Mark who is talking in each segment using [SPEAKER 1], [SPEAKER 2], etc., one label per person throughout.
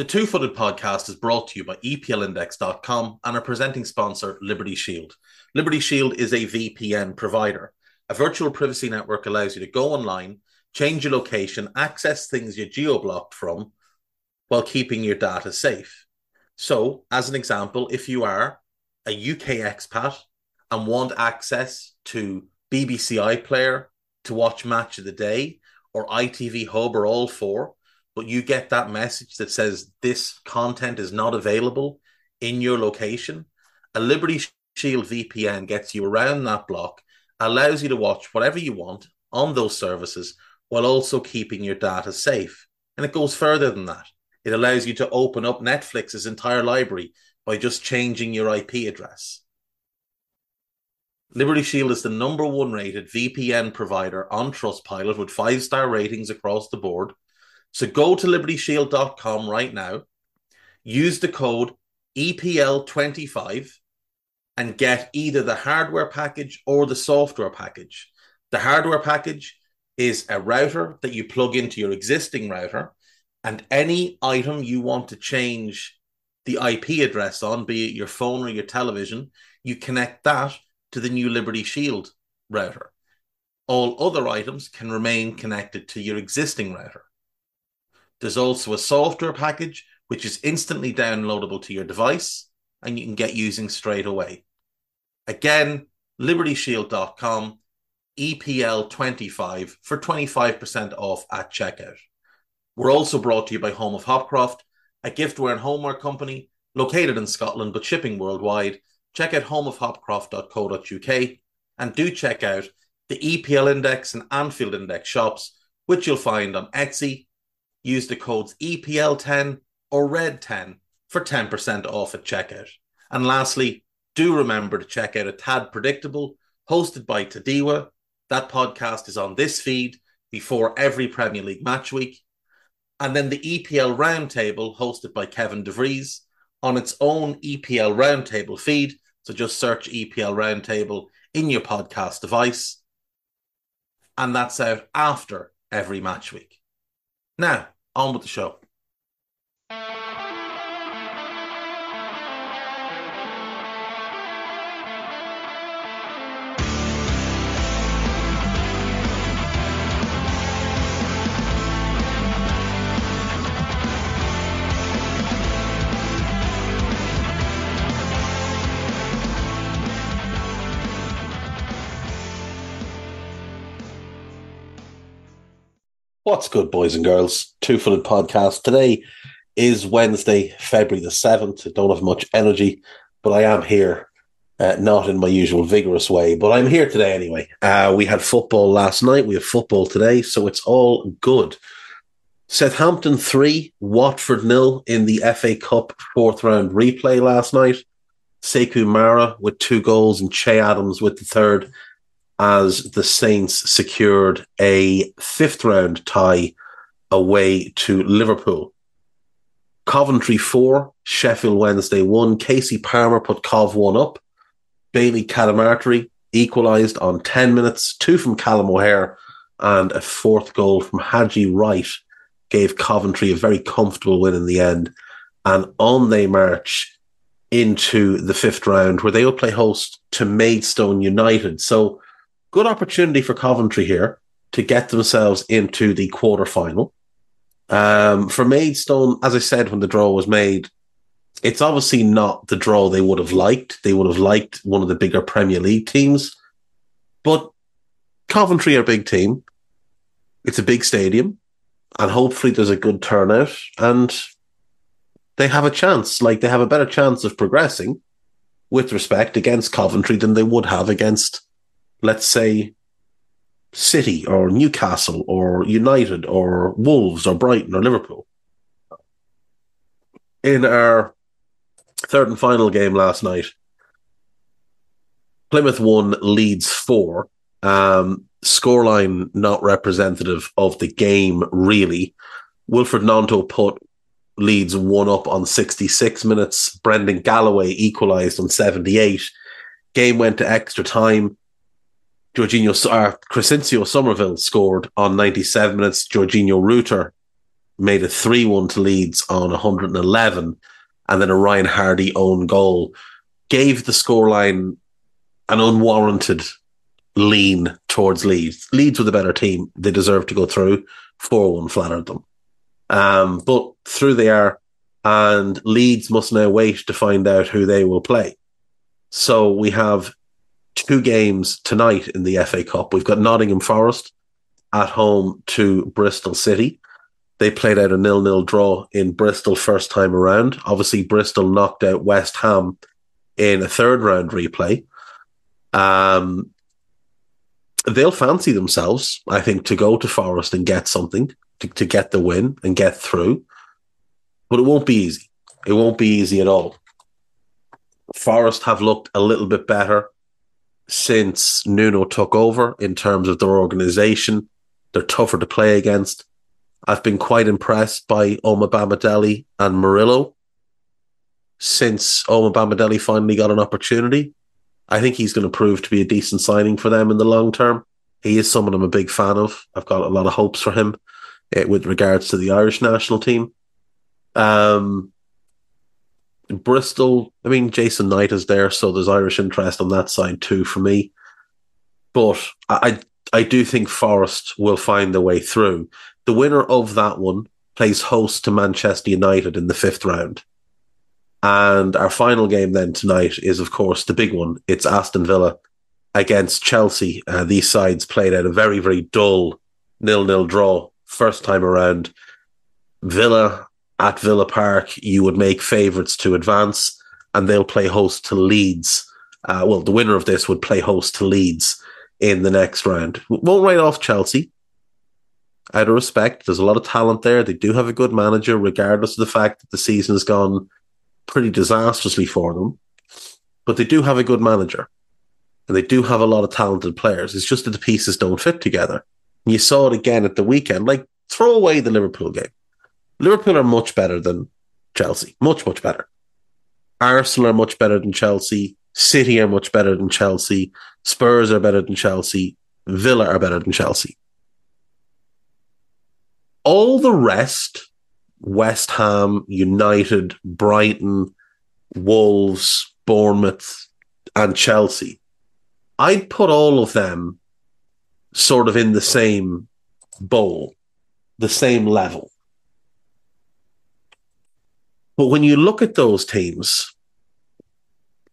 [SPEAKER 1] The Two Footed Podcast is brought to you by EPLindex.com and our presenting sponsor, Liberty Shield. Liberty Shield is a VPN provider. A virtual privacy network allows you to go online, change your location, access things you're geo blocked from while keeping your data safe. So, as an example, if you are a UK expat and want access to BBC iPlayer to watch Match of the Day or ITV Hub or all four, but you get that message that says this content is not available in your location, a Liberty Shield VPN gets you around that block, allows you to watch whatever you want on those services while also keeping your data safe. And it goes further than that. It allows you to open up Netflix's entire library by just changing your IP address. Liberty Shield is the number one rated VPN provider on Trustpilot with five star ratings across the board. So go to libertyshield.com right now, use the code E EPL25 and get either the hardware package or the software package. The hardware package is a router that you plug into your existing router, and any item you want to change the IP address on, be it your phone or your television, you connect that to the new Liberty Shield router. All other items can remain connected to your existing router. There's also a software package which is instantly downloadable to your device and you can get using straight away. Again, libertyshield.com, EPL25 for 25% off at checkout. We're also brought to you by Home of Hopcroft, a giftware and homeware company located in Scotland but shipping worldwide. Check out homeofhopcroft.co.uk and do check out the EPL Index and Anfield Index shops, which you'll find on Etsy. Use the codes EPL10 or RED10 for 10% off at checkout. And lastly, do remember to check out A Tad Predictable, hosted by Tadiwa. That podcast is on this feed before every Premier League match week. And then the EPL Roundtable, hosted by Kevin DeVries, on its own EPL Roundtable feed. So just search EPL Roundtable in your podcast device. And that's out after every match week. Now, on the show. What's good, boys and girls? Two Footed Podcast. Today is Wednesday, February the 7th. I don't have much energy, but I am here, uh, not in my usual vigorous way, but I'm here today anyway. Uh, we had football last night, we have football today, so it's all good. Southampton 3, Watford nil in the FA Cup fourth round replay last night. Sekou Mara with two goals and Che Adams with the third as the Saints secured a fifth round tie away to Liverpool. Coventry 4, Sheffield Wednesday 1. Kasey Palmer put Cov 1 up. Bailey Cadamarteri equalised on 10 minutes, two from Callum O'Hare, and a fourth goal from Haji Wright gave Coventry a very comfortable win in the end. And on they march into the fifth round where they will play host to Maidstone United. So good opportunity for Coventry here to get themselves into the quarter final. Um, for Maidstone, as I said when the draw was made, it's obviously not the draw they would have liked. They would have liked one of the bigger Premier League teams, but Coventry are a big team. It's a big stadium, and hopefully there's a good turnout, and they have a chance. Like they have a better chance of progressing with respect against Coventry than they would have against, let's say, City or Newcastle or United or Wolves or Brighton or Liverpool. In our third and final game last night, Plymouth won, Leeds four. Um, scoreline not representative of the game, really. Wilfried Gnonto put Leeds one up on 66 minutes. Brendan Galloway equalised on 78. Game went to extra time. Jorginho, uh, Crysencio Summerville scored on 97 minutes. Georginio Rutter made a 3 1 to Leeds on 111. And then a Ryan Hardie own goal gave the scoreline an unwarranted lean towards Leeds. Leeds were the better team. They deserve to go through. 4 1 flattered them. Um, but through they are, and Leeds must now wait to find out who they will play. So we have two games tonight in the FA Cup. We've got Nottingham Forest at home to Bristol City. They played out a nil-nil draw in Bristol first time around. Obviously, Bristol knocked out West Ham in a third round replay. Um, they'll fancy themselves, I think, to go to Forest and get something to, to get the win and get through. But it won't be easy. It won't be easy at all. Forest have looked a little bit better since Nuno took over in terms of their organization. They're tougher to play against. I've been quite impressed by Omobamidele and Murillo since Omobamidele finally got an opportunity. I think he's going to prove to be a decent signing for them in the long term. He is someone I'm a big fan of. I've got a lot of hopes for him uh, with regards to the Irish national team. Um, Bristol, I mean, Jason Knight is there, so there's Irish interest on that side too for me. But I, I do think Forest will find their way through. The winner of that one plays host to Manchester United in the fifth round. And our final game then tonight is, of course, the big one. It's Aston Villa against Chelsea. Uh, these sides played out a very, very dull nil-nil draw first time around. Villa at Villa Park, you would make favourites to advance, and they'll play host to Leeds. Uh, well, the winner of this would play host to Leeds in the next round. Won't write off Chelsea. Out of respect, there's a lot of talent there. They do have a good manager, regardless of the fact that the season has gone pretty disastrously for them. But they do have a good manager, and they do have a lot of talented players. It's just that the pieces don't fit together. And you saw it again at the weekend. Like, throw away the Liverpool game. Liverpool are much better than Chelsea. Much, much better. Arsenal are much better than Chelsea. City are much better than Chelsea. Spurs are better than Chelsea. Villa are better than Chelsea. All the rest, West Ham, United, Brighton, Wolves, Bournemouth, and Chelsea, I'd put all of them sort of in the same bowl, the same level. But when you look at those teams,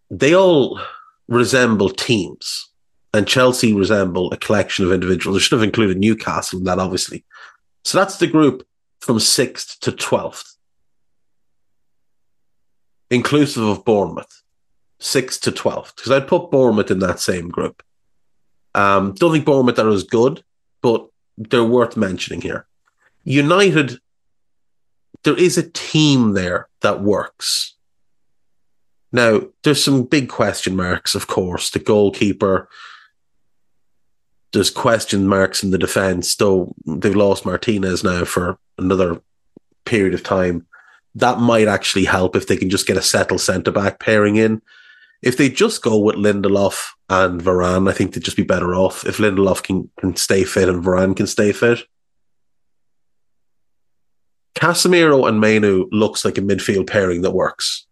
[SPEAKER 1] they all resemble teams. And Chelsea resemble a collection of individuals. I should have included Newcastle in that, obviously. So that's the group from sixth to 12th, inclusive of Bournemouth, sixth to 12th, because I'd put Bournemouth in that same group. Um, don't think Bournemouth are as good, but they're worth mentioning here. United there is a team there that works. Now, there's some big question marks, of course. The goalkeeper, there's question marks in the defense, though they've lost Martinez now for another period of time. That might actually help if they can just get a settled centre back pairing in. If they just go with Lindelof and Varane, I think they'd just be better off if Lindelof can, can stay fit and Varane can stay fit. Casemiro and Mainoo looks like a midfield pairing that works.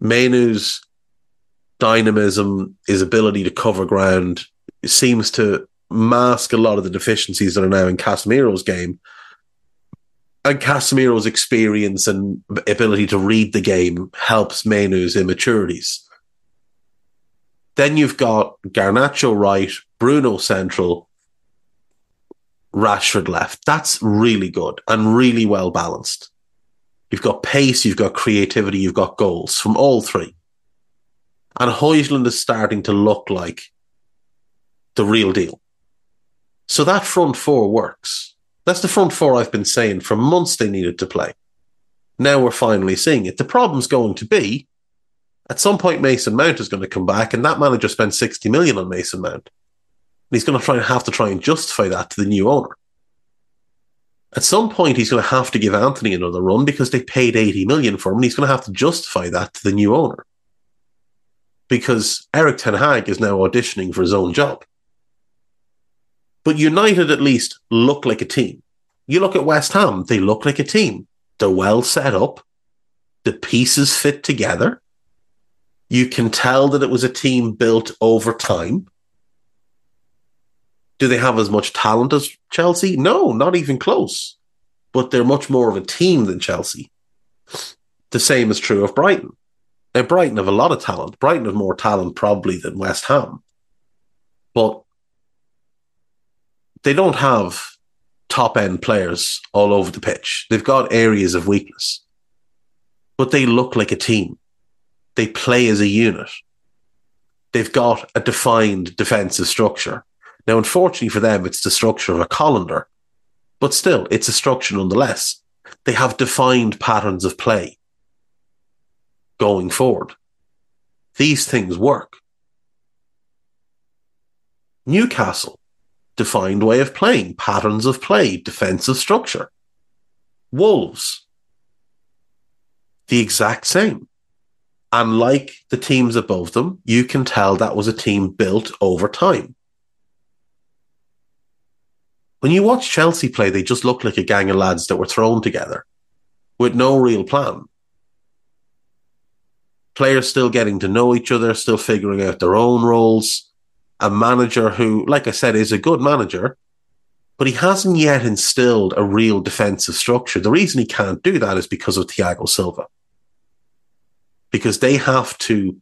[SPEAKER 1] Mainoo's dynamism, his ability to cover ground, seems to mask a lot of the deficiencies that are now in Casemiro's game. And Casemiro's experience and ability to read the game helps Mainoo's immaturities. Then you've got Garnacho right, Bruno central, Rashford left. That's really good and really well balanced. You've got pace, you've got creativity, you've got goals from all three. And Højlund is starting to look like the real deal. So that front four works. That's the front four I've been saying for months they needed to play. Now we're finally seeing it. The problem's going to be at some point Mason Mount is going to come back, and that manager spent 60 million on Mason Mount. He's going to try and have to try and justify that to the new owner. At some point, he's going to have to give Antony another run because they paid 80 million for him, and he's going to have to justify that to the new owner. Because Erik Ten Hag is now auditioning for his own job. But United at least look like a team. You look at West Ham, they look like a team. They're well set up. The pieces fit together. You can tell that it was a team built over time. Do they have as much talent as Chelsea? No, not even close. But they're much more of a team than Chelsea. The same is true of Brighton. Now, Brighton have a lot of talent. Brighton have more talent probably than West Ham. But they don't have top end players all over the pitch. They've got areas of weakness. But they look like a team. They play as a unit. They've got a defined defensive structure. Now, unfortunately for them, it's the structure of a colander, but still, it's a structure nonetheless. They have defined patterns of play going forward. These things work. Newcastle, defined way of playing, patterns of play, defensive structure. Wolves, the exact same. And like the teams above them, you can tell that was a team built over time. When you watch Chelsea play, they just look like a gang of lads that were thrown together with no real plan. Players still getting to know each other, still figuring out their own roles. A manager who, like I said, is a good manager, but he hasn't yet instilled a real defensive structure. The reason he can't do that is because of Thiago Silva. Because they have to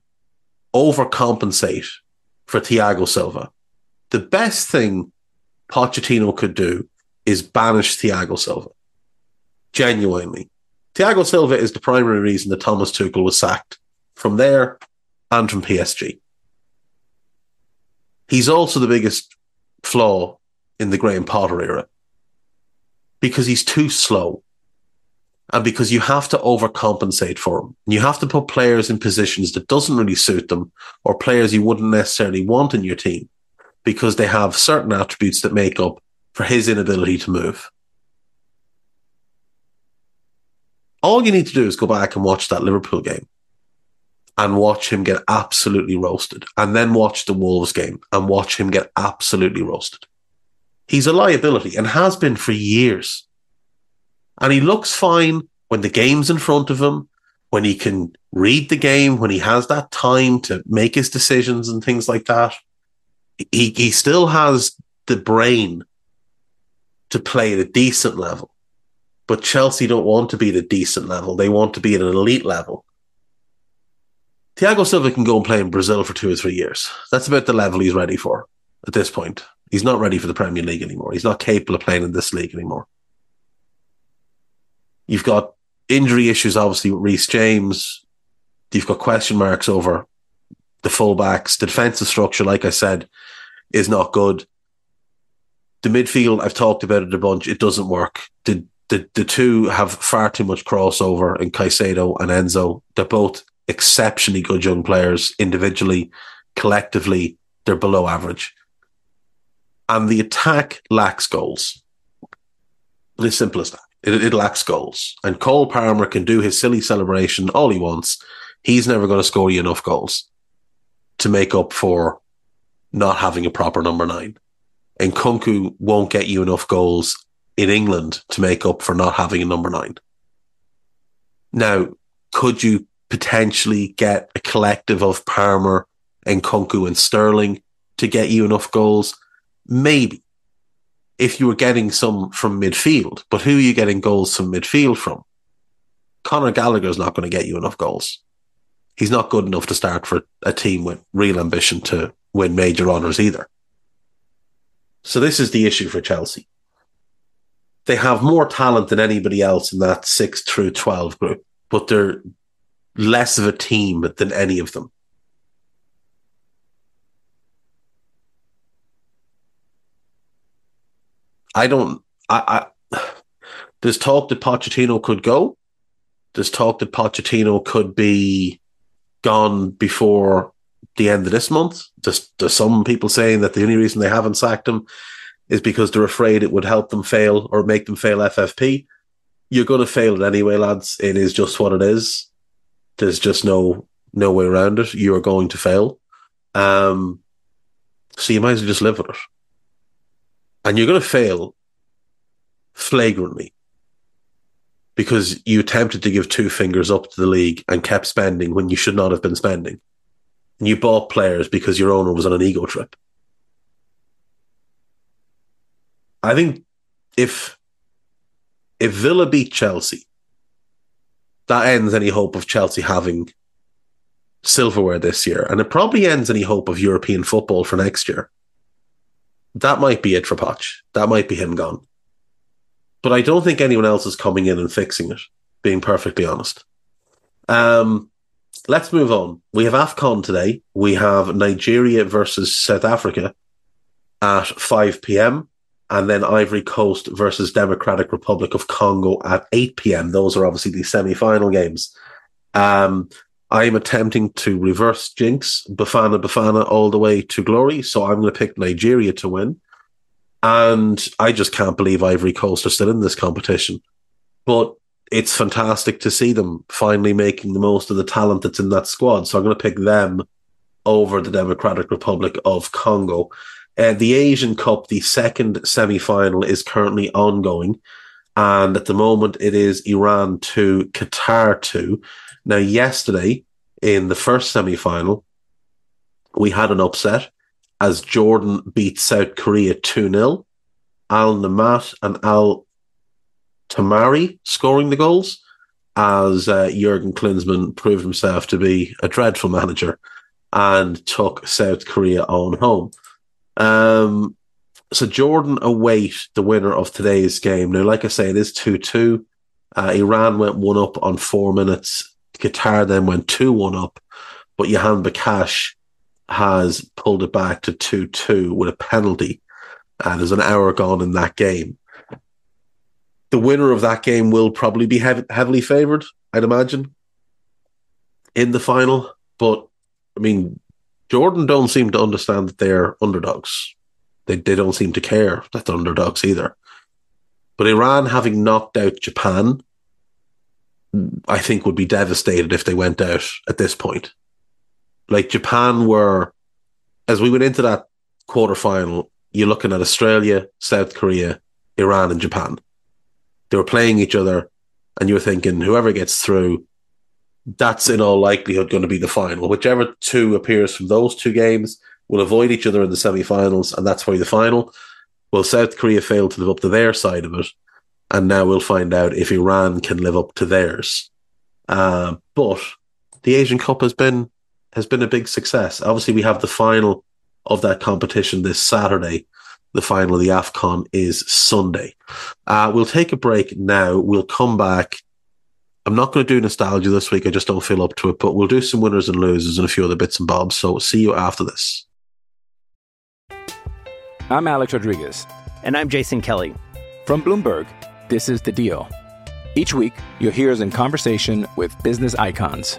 [SPEAKER 1] overcompensate for Thiago Silva. The best thing Pochettino could do is banish Thiago Silva. Genuinely. Thiago Silva is the primary reason that Thomas Tuchel was sacked from there and from PSG. He's also the biggest flaw in the Graham Potter era because he's too slow and because you have to overcompensate for him. You have to put players in positions that doesn't really suit them or players you wouldn't necessarily want in your team because they have certain attributes that make up for his inability to move. All you need to do is go back and watch that Liverpool game and watch him get absolutely roasted, and then watch the Wolves game and watch him get absolutely roasted. He's a liability and has been for years. And he looks fine when the game's in front of him, when he can read the game, when he has that time to make his decisions and things like that he he still has the brain to play at a decent level. But Chelsea don't want to be at a decent level. They want to be at an elite level. Thiago Silva can go and play in Brazil for two or three years. That's about the level he's ready for at this point. He's not ready for the Premier League anymore. He's not capable of playing in this league anymore. You've got injury issues, obviously, with Reece James. You've got question marks over the fullbacks. The defensive structure, like I said, is not good. The midfield, I've talked about it a bunch. It doesn't work. The the the two have far too much crossover in Caicedo and Enzo. They're both exceptionally good young players individually, collectively. They're below average. and the attack lacks goals. It's simple as that. It, it lacks goals. And Cole Palmer can do his silly celebration all he wants. He's never going to score you enough goals to make up for not having a proper number nine. And Nkunku won't get you enough goals in England to make up for not having a number nine. Now, could you potentially get a collective of Palmer and Nkunku and Sterling to get you enough goals? Maybe. If you were getting some from midfield, but who are you getting goals from midfield from? Conor Gallagher is not going to get you enough goals. He's not good enough to start for a team with real ambition to win major honours either. So this is the issue for Chelsea. They have more talent than anybody else in that six through 12 group, but they're less of a team than any of them. I don't. I, I there's talk that Pochettino could go. There's talk that Pochettino could be gone before the end of this month. There's, there's some people saying that the only reason they haven't sacked him is because they're afraid it would help them fail or make them fail FFP. You're going to fail it anyway, lads. It is just what it is. There's just no no way around it. You are going to fail. Um, so you might as well just live with it. And you're going to fail flagrantly because you attempted to give two fingers up to the league and kept spending when you should not have been spending. And you bought players because your owner was on an ego trip. I think if if Villa beat Chelsea, that ends any hope of Chelsea having silverware this year. And it probably ends any hope of European football for next year. That might be it for Poch. That might be him gone. But I don't think anyone else is coming in and fixing it, being perfectly honest. Um, let's move on. We have AFCON today. We have Nigeria versus South Africa at 5 p.m. and then Ivory Coast versus Democratic Republic of Congo at 8 p.m. Those are obviously the semi final games. Um, I'm attempting to reverse jinx Bafana Bafana all the way to glory. So I'm going to pick Nigeria to win. And I just can't believe Ivory Coast are still in this competition. But it's fantastic to see them finally making the most of the talent that's in that squad. So I'm going to pick them over the Democratic Republic of Congo. Uh, the Asian Cup, the second semi final, is currently ongoing. And at the moment, it is Iran 2, Qatar 2. Now, yesterday in the first semi final, we had an upset as Jordan beat South Korea 2 0. Al Naimat and Al Tamari scoring the goals as uh, Jurgen Klinsmann proved himself to be a dreadful manager and took South Korea on home. Um, so Jordan await the winner of today's game. Now, like I say, it is 2 2. Uh, Iran went one up on four minutes. Qatar then went 2 1 up. But Jahanbakhsh has pulled it back to 2 2 with a penalty. And there's an hour gone in that game the winner of that game will probably be heavily favoured, I'd imagine, in the final. But I mean, Jordan don't seem to understand that they're underdogs. They they don't seem to care that they're underdogs either. But Iran having knocked out Japan, I think would be devastated if they went out at this point. Like Japan were, as we went into that quarter final, you're looking at Australia, South Korea, Iran, and Japan they were playing each other, and you were thinking whoever gets through, that's in all likelihood going to be the final. Whichever two appears from those two games will avoid each other in the semi-finals, and that's why the final. Well, South Korea failed to live up to their side of it, and now we'll find out if Iran can live up to theirs. Uh, but the Asian Cup has been has been a big success. Obviously, we have the final of that competition this Saturday the final of the AFCON is Sunday. Uh, we'll take a break now. We'll come back. I'm not going to do nostalgia this week. I just don't feel up to it, but we'll do some winners and losers and a few other bits and bobs. So see you after this.
[SPEAKER 2] I'm Alex Rodriguez.
[SPEAKER 3] And I'm Jason Kelly.
[SPEAKER 2] From Bloomberg, this is The Deal. Each week, you'll hear us in conversation with business icons.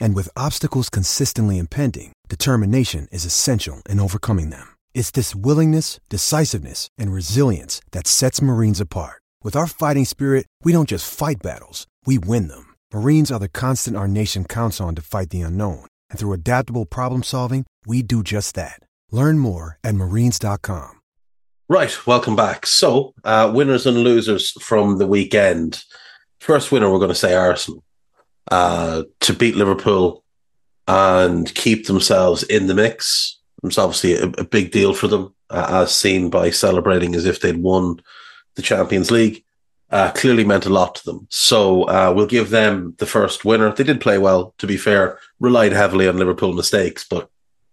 [SPEAKER 4] And with obstacles consistently impending, determination is essential in overcoming them. It's this willingness, decisiveness, and resilience that sets Marines apart. With our fighting spirit, we don't just fight battles, we win them. Marines are the constant our nation counts on to fight the unknown. And through adaptable problem solving, we do just that. Learn more at marines.com.
[SPEAKER 1] Right, welcome back. So, uh, winners and losers from the weekend. First winner, we're going to say Arsenal uh, to beat Liverpool and keep themselves in the mix. It's obviously a, a big deal for them, uh, as seen by celebrating as if they'd won the Champions League. Uh, clearly meant a lot to them. So uh, we'll give them the first winner. They did play well, to be fair, relied heavily on Liverpool mistakes, but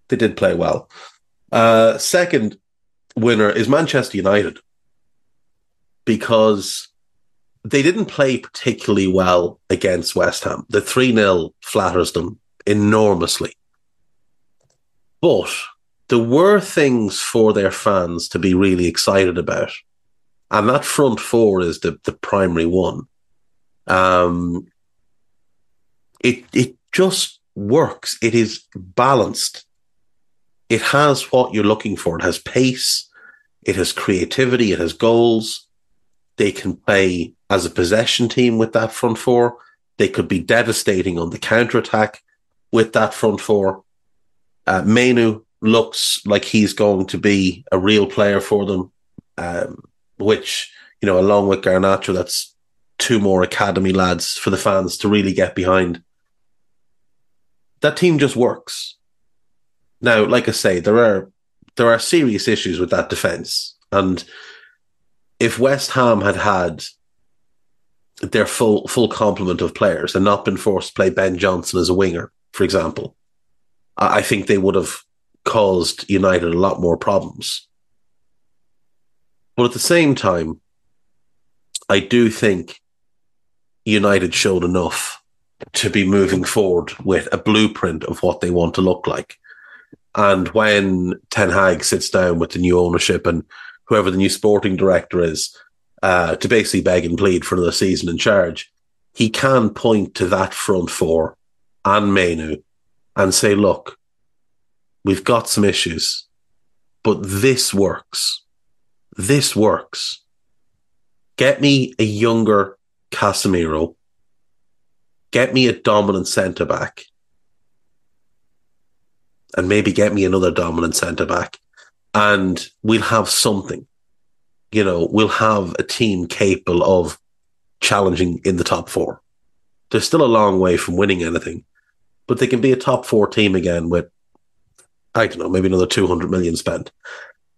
[SPEAKER 1] they did play well. Uh, second winner is Manchester United because they didn't play particularly well against West Ham. The 3 0 flatters them enormously. But there were things for their fans to be really excited about. And that front four is the, the primary one. Um, it it just works. It is balanced. It has what you're looking for. It has pace. It has creativity. It has goals. They can play as a possession team with that front four. They could be devastating on the counter attack with that front four. Uh, Mainoo looks like he's going to be a real player for them, um, which, you know, along with Garnacho, that's two more academy lads for the fans to really get behind. That team just works. Now, like I say, there are there are serious issues with that defense, and if West Ham had had their full full complement of players and not been forced to play Ben Johnson as a winger, for example, I I think they would have caused United a lot more problems. But at the same time, I do think United showed enough to be moving forward with a blueprint of what they want to look like. And when Ten Hag sits down with the new ownership and whoever the new sporting director is, uh, to basically beg and plead for another season in charge, he can point to that front four and Mainoo and say, look, we've got some issues, but this works. This works. Get me a younger Casemiro. Get me a dominant centre back. And maybe get me another dominant centre back. And we'll have something. You know, we'll have a team capable of challenging in the top four. They're still a long way from winning anything, but they can be a top four team again with, I don't know, maybe another 200 million spent.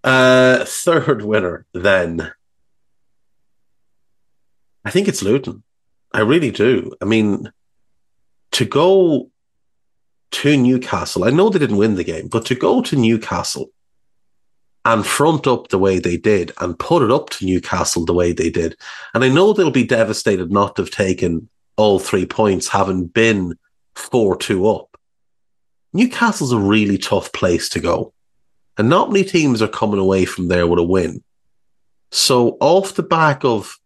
[SPEAKER 1] Uh, third winner, then. I think it's Luton. I really do. I mean, to go to Newcastle, I know they didn't win the game, but to go to Newcastle and front up the way they did and put it up to Newcastle the way they did. And I know they'll be devastated not to have taken all three points, having been 4 2 up. Newcastle's a really tough place to go. And not many teams are coming away from there with a win. So, off the back of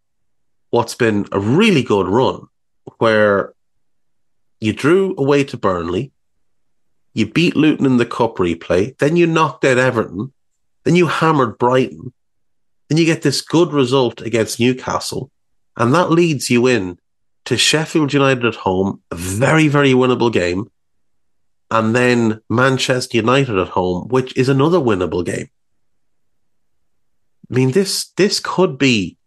[SPEAKER 1] what's been a really good run, where you drew away to Burnley, you beat Luton in the Cup replay, then you knocked out Everton, then you hammered Brighton, then you get this good result against Newcastle, and that leads you in to Sheffield United at home, a very, very winnable game, and then Manchester United at home, which is another winnable game. I mean, this this could be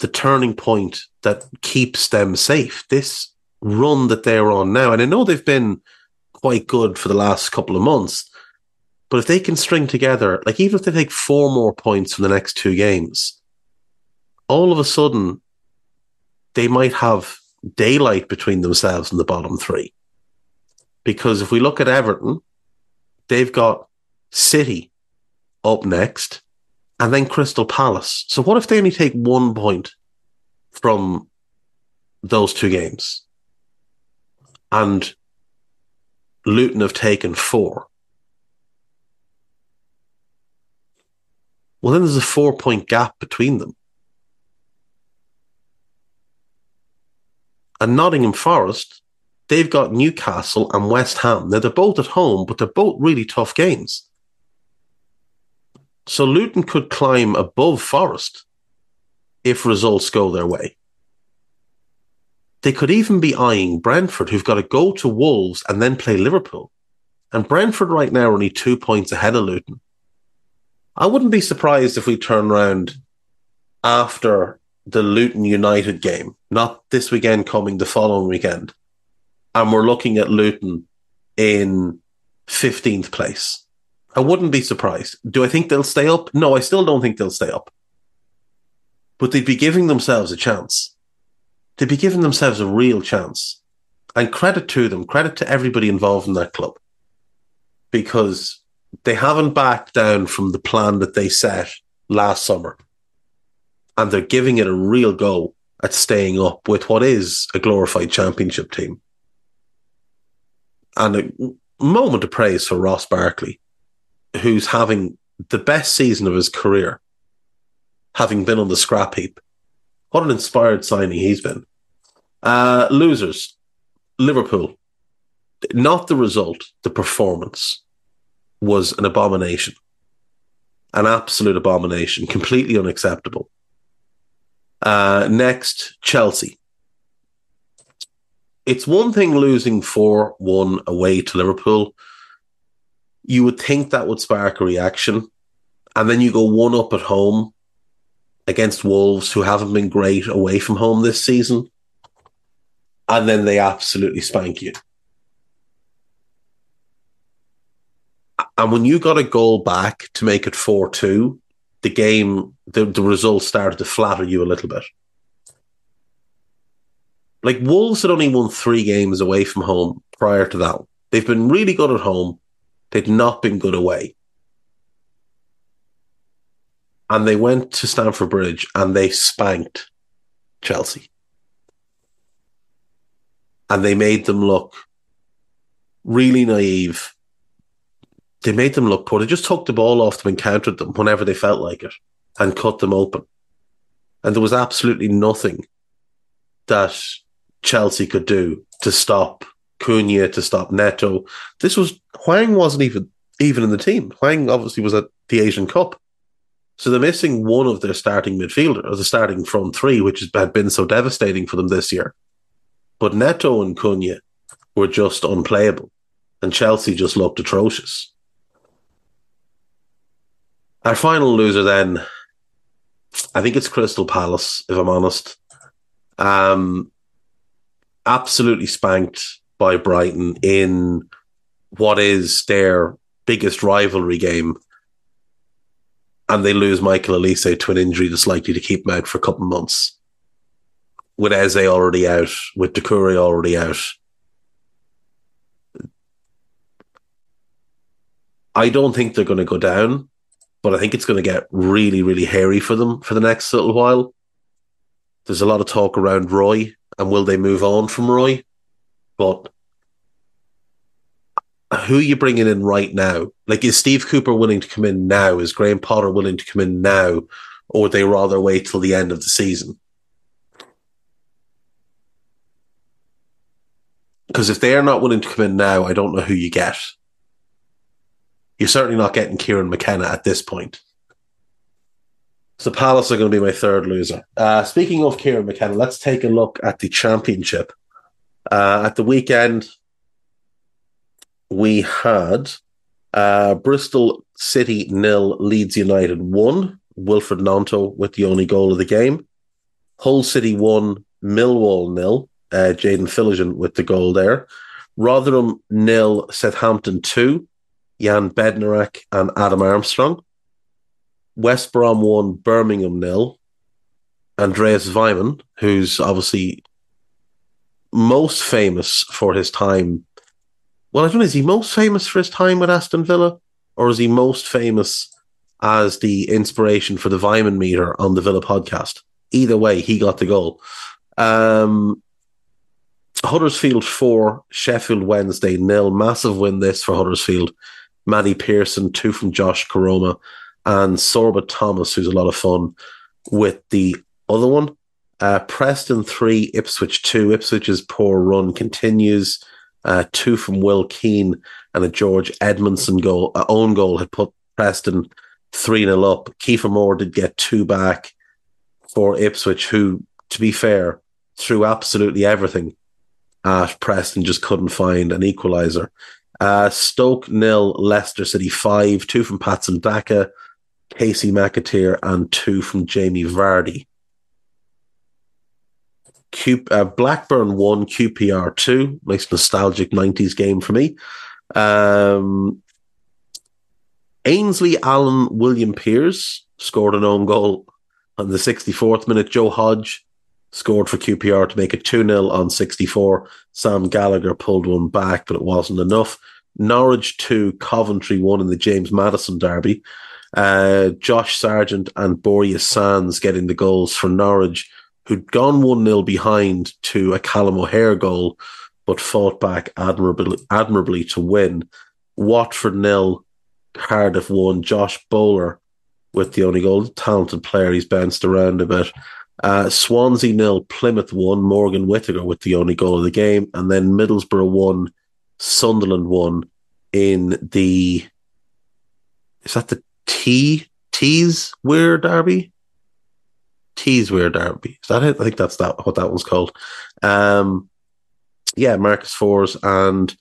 [SPEAKER 1] the turning point that keeps them safe. This run that they're on now, and I know they've been quite good for the last couple of months, but if they can string together, like even if they take four more points from the next two games, all of a sudden they might have daylight between themselves and the bottom three. Because if we look at Everton, they've got City up next, and then Crystal Palace. So what if they only take one point from those two games? And Luton have taken four. Well, then there's a four point gap between them. And Nottingham Forest, they've got Newcastle and West Ham. Now, they're both at home, but they're both really tough games. So Luton could climb above Forest if results go their way. They could even be eyeing Brentford, who've got to go to Wolves and then play Liverpool. And Brentford right now are only two points ahead of Luton. I wouldn't be surprised if we turn around after the Luton United game, not this weekend coming, the following weekend, and we're looking at Luton in 15th place. I wouldn't be surprised. Do I think they'll stay up? No, I still don't think they'll stay up. But they'd be giving themselves a chance. They'd be giving themselves a real chance. And credit to them, credit to everybody involved in that club. Because they haven't backed down from the plan that they set last summer. And they're giving it a real go at staying up with what is a glorified championship team. And a moment of praise for Ross Barkley who's having the best season of his career, having been on the scrap heap. What an inspired signing he's been. Uh, losers, Liverpool. Not the result, the performance was an abomination. An absolute abomination, completely unacceptable. Uh, next, Chelsea. It's one thing losing 4 1 away to Liverpool you would think that would spark a reaction. And then you go one up at home against Wolves, who haven't been great away from home this season. And then they absolutely spank you. And when you got a goal back to make it 4 2, the game, the, the results started to flatter you a little bit. Like Wolves had only won three games away from home prior to that. They've been really good at home. They'd not been good away. And they went to Stamford Bridge and they spanked Chelsea. And they made them look really naive. They made them look poor. They just took the ball off them and countered them whenever they felt like it and cut them open. And there was absolutely nothing that Chelsea could do to stop Cunha to stop Neto. This was Hwang wasn't even even in the team. Hwang obviously was at the Asian Cup. So they're missing one of their starting midfielder, or the starting front three, which has been so devastating for them this year. But Neto and Cunha were just unplayable, and Chelsea just looked atrocious. Our final loser then, I think it's Crystal Palace, if I'm honest. Um, absolutely spanked by Brighton in what is their biggest rivalry game. And they lose Michael Olise to an injury that's likely to keep him out for a couple of months. With Eze already out, with Doucouré already out. I don't think they're going to go down, but I think it's going to get really, really hairy for them for the next little while. There's a lot of talk around Roy and will they move on from Roy? But who are you bringing in right now? Like, is Steve Cooper willing to come in now? Is Graham Potter willing to come in now? Or would they rather wait till the end of the season? Because if they are not willing to come in now, I don't know who you get. You're certainly not getting Kieran McKenna at this point. So Palace are going to be my third loser. Uh, speaking of Kieran McKenna, let's take a look at the championship. Uh, at the weekend, we had uh, Bristol City nil, Leeds United one. Wilfried Gnonto with the only goal of the game. Hull City one, Millwall nil. Uh, Jaden Philogene with the goal there. Rotherham nil, Southampton two. Jan Bednarek and Adam Armstrong. West Brom one, Birmingham nil. Andreas Weimann, who's obviously most famous for his time well, I don't know, is he most famous for his time with Aston Villa? Or is he most famous as the inspiration for the Weimann meter on the Villa podcast. Either way, he got the goal. Um, Huddersfield 4, Sheffield Wednesday nil. Massive win this for Huddersfield. Matty Pearson, two from Josh Koroma, and Sorba Thomas, who's a lot of fun with the other one. Uh, Preston 3, Ipswich 2. Ipswich's poor run continues. Uh, two from Will Keane and a George Edmundson goal, uh, own goal had put Preston 3 0 up. Kieffer Moore did get two back for Ipswich, who, to be fair, threw absolutely everything at Preston, just couldn't find an equaliser. Uh, Stoke nil, Leicester City five, two from Patson Daka, Kasey McAteer, and two from Jamie Vardy. Q, uh, Blackburn one, QPR two. Nice nostalgic '90s game for me. Um, Ainsley Allen William Pearce scored an own goal on the 64th minute. Joe Hodge scored for QPR to make it 2 0 on 64. Sam Gallagher pulled one back, but it wasn't enough. Norwich 2, Coventry 1 in the James Madison derby. Uh, Josh Sargent and Borja Sainz getting the goals for Norwich, who'd gone 1 0 behind to a Callum O'Hare goal, but fought back admirably, admirably to win. Watford nil, Cardiff 1. Josh Bowler with the only goal. Talented player, he's bounced around a bit. Uh, Swansea nil, Plymouth one, Morgan Whittaker with the only goal of the game, and then Middlesbrough one, Sunderland one in the is that the T Tees Wear Derby? Tees Wear Derby. Is that it? I think that's that what that one's called. Um yeah, Marcus Forss and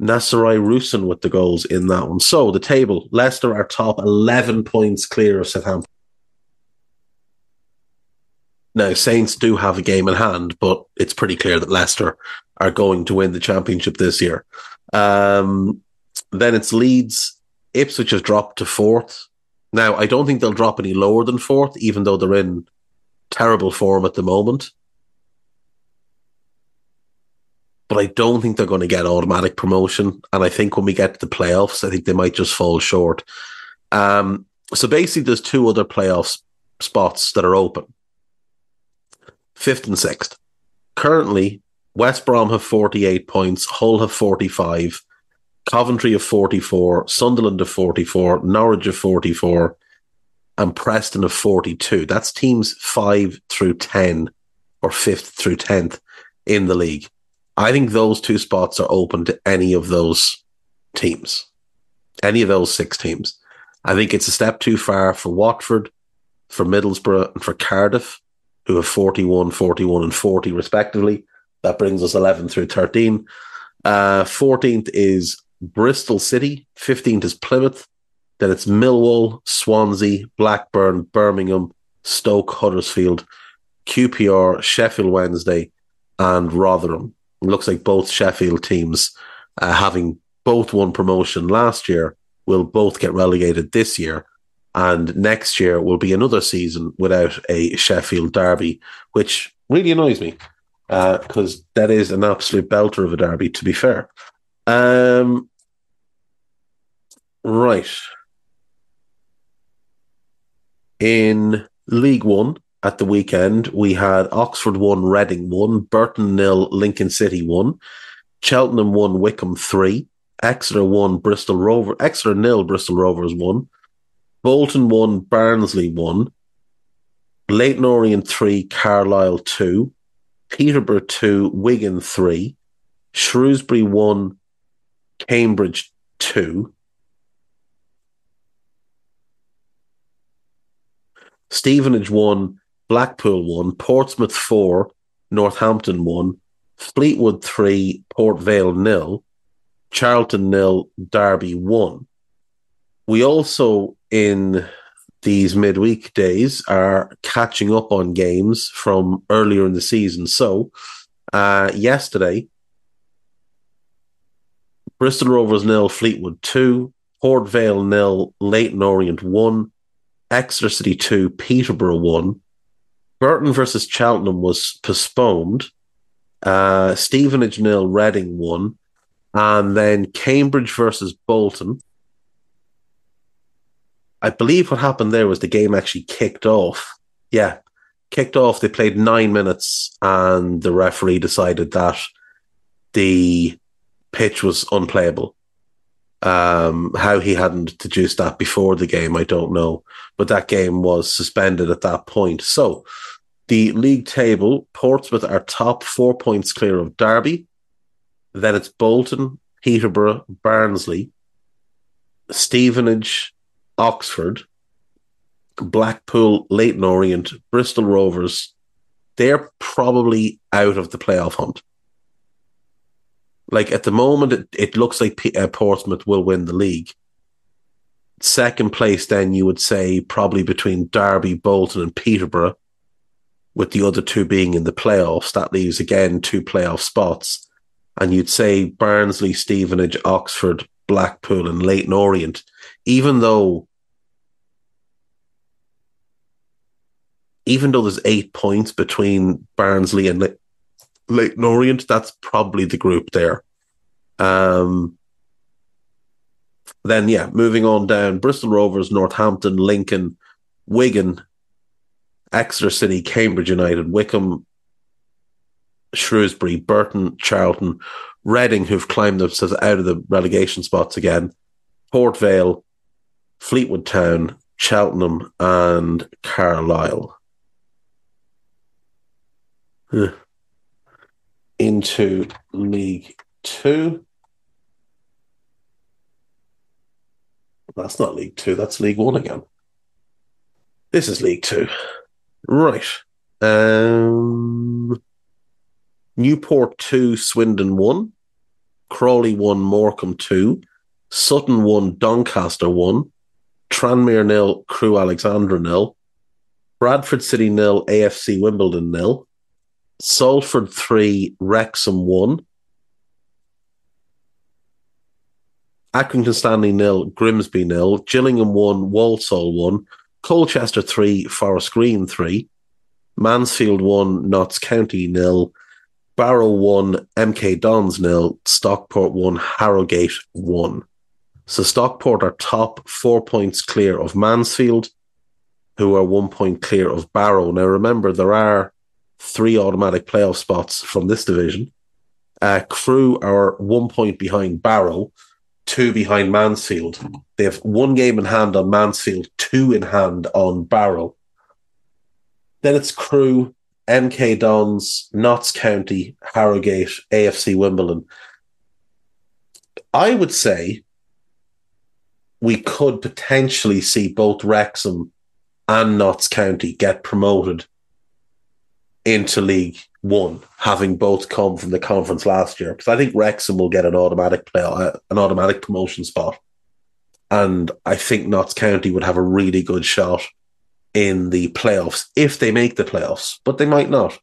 [SPEAKER 1] Nazariy Rusyn with the goals in that one. So the table, Leicester are top eleven points clear of Southampton. Now, Saints do have a game in hand, but it's pretty clear that Leicester are going to win the championship this year. Um, then it's Leeds. Ipswich has dropped to fourth. Now, I don't think they'll drop any lower than fourth, even though they're in terrible form at the moment. But I don't think they're going to get automatic promotion. And I think when we get to the playoffs, I think they might just fall short. Um, so basically, there's two other playoff spots that are open fifth and sixth. Currently, West Brom have 48 points, Hull have 45, Coventry have 44, Sunderland have 44, Norwich have 44, and Preston have 42. That's teams 5 through 10 or 5th through 10th in the league. I think those two spots are open to any of those teams, any of those six teams. I think it's a step too far for Watford, for Middlesbrough, and for Cardiff who have 41, 41, and 40 respectively. That brings us 11 through 13. Uh, 14th is Bristol City. 15th is Plymouth. Then it's Millwall, Swansea, Blackburn, Birmingham, Stoke, Huddersfield, QPR, Sheffield Wednesday, and Rotherham. It looks like both Sheffield teams, uh, having both won promotion last year, will both get relegated this year and next year will be another season without a Sheffield derby, which really annoys me because uh, that is an absolute belter of a derby, to be fair. Um, right. In League One at the weekend, we had Oxford 1, Reading 1, Burton nil, Lincoln City 1, Cheltenham 1, Wycombe 3, Exeter 1, Bristol Rover, Exeter nil, Bristol Rovers 1, Bolton one, Barnsley one, Leyton Orient three, Carlisle two, Peterborough two, Wigan three, Shrewsbury one, Cambridge two, Stevenage one, Blackpool one, Portsmouth four, Northampton one, Fleetwood three, Port Vale nil, Charlton nil, Derby one. We also in these midweek days are catching up on games from earlier in the season. So, uh, yesterday, Bristol Rovers nil, Fleetwood two, Port Vale nil, Leyton Orient one, Exeter City two, Peterborough one. Burton versus Cheltenham was postponed. Uh, Stevenage nil, Reading one, and then Cambridge versus Bolton I believe what happened there was the game actually kicked off. Yeah, kicked off. They played nine minutes, and the referee decided that the pitch was unplayable. Um, how he hadn't deduced that before the game, I don't know. But that game was suspended at that point. So the league table, Portsmouth are top four points clear of Derby. Then it's Bolton, Peterborough, Barnsley, Stevenage, Oxford, Blackpool, Leyton Orient, Bristol Rovers. They're probably out of the playoff hunt. Like at the moment, it, it looks like P- uh, Portsmouth will win the league. Second place, then you would say probably between Derby, Bolton, and Peterborough, with the other two being in the playoffs. That leaves again two playoff spots. And you'd say Barnsley, Stevenage, Oxford, Blackpool, and Leyton Orient, even though even though there's eight points between Barnsley and Le- Leyton Orient, that's probably the group there. Um, then, yeah, moving on down Bristol Rovers, Northampton, Lincoln, Wigan, Exeter City, Cambridge United, Wycombe, Shrewsbury, Burton, Charlton, Reading, who've climbed themselves out of the relegation spots again, Port Vale, Fleetwood Town, Cheltenham, and Carlisle. Into League Two. That's not League Two, that's League One again. This is League Two. Right. Um, Newport 2, Swindon 1. Crawley 1, Morecambe 2. Sutton 1, Doncaster 1. Tranmere nil, Crewe Alexandra nil. Bradford City nil, AFC Wimbledon nil. Salford 3, Wrexham 1. Accrington Stanley nil, Grimsby nil. Gillingham 1, Walsall 1. Colchester 3, Forest Green 3. Mansfield 1, Notts County nil. Barrow 1, MK Dons nil. Stockport 1, Harrogate 1. So Stockport are top four points clear of Mansfield, who are one point clear of Barrow. Now remember, there are three automatic playoff spots from this division. Uh, Crewe are one point behind Barrow, two behind Mansfield. They have one game in hand on Mansfield, two in hand on Barrow. Then it's Crewe, MK Dons, Notts County, Harrogate, AFC Wimbledon. I would say we could potentially see both Wrexham and Notts County get promoted into League One, having both come from the conference last year. Because I think Wrexham will get an automatic play, uh, an automatic promotion spot, and I think Notts County would have a really good shot in the playoffs if they make the playoffs, but they might not.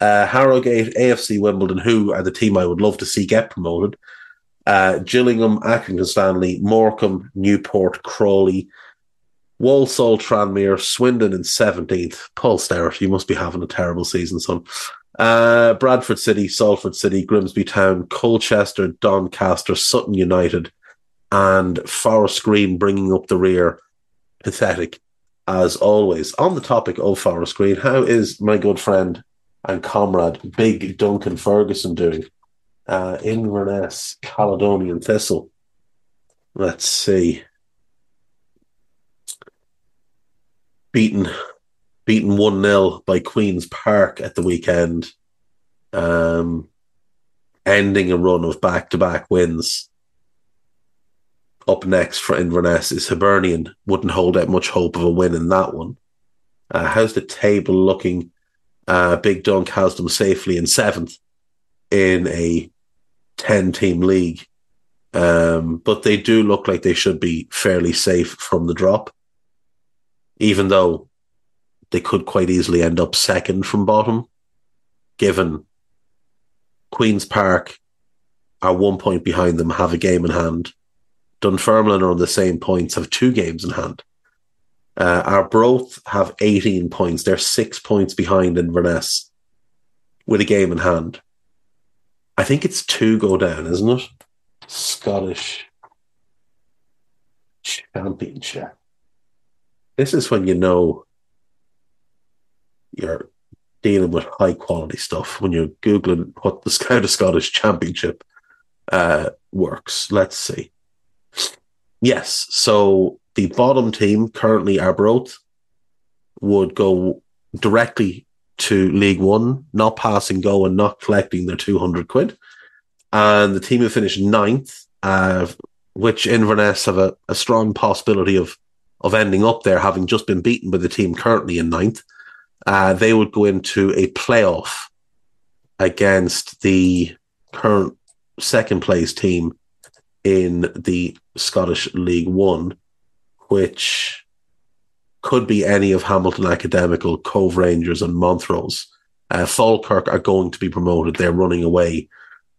[SPEAKER 1] Uh, Harrogate, AFC Wimbledon, who are the team I would love to see get promoted. Uh, Gillingham, Accrington Stanley, Morecambe, Newport, Crawley, Walsall, Tranmere, Swindon in 17th. Paul Sterrett, you must be having a terrible season, son. Uh, Bradford City, Salford City, Grimsby Town, Colchester, Doncaster, Sutton United, and Forest Green bringing up the rear. Pathetic, as always. On the topic of Forest Green, how is my good friend and comrade, Big Duncan Ferguson, doing? Uh, Inverness, Caledonian Thistle. Let's see. Beaten beaten 1 0 by Queen's Park at the weekend, um, ending a run of back to back wins. Up next for Inverness is Hibernian. Wouldn't hold out much hope of a win in that one. Uh, how's the table looking? Uh, Big Dunk has them safely in seventh in a 10 team league. Um, but they do look like they should be fairly safe from the drop even though they could quite easily end up second from bottom, given Queen's Park are one point behind them, have a game in hand. Dunfermline are on the same points, have two games in hand. Uh, Arbroath have 18 points. They're six points behind Inverness with a game in hand. I think it's two go down, isn't it? Scottish Championship. This is when you know you're dealing with high quality stuff when you're googling what the Scout Scottish Championship uh, works. Let's see. Yes, so the bottom team currently Arbroath would go directly to League One, not passing go and not collecting their two hundred quid, and the team who finished ninth, uh, which Inverness have a, a strong possibility of of ending up there, having just been beaten by the team currently in ninth uh, they would go into a playoff against the current second place team in the Scottish League One, which could be any of Hamilton Academical, Cove Rangers, and Montrose. Uh, Falkirk are going to be promoted. They're running away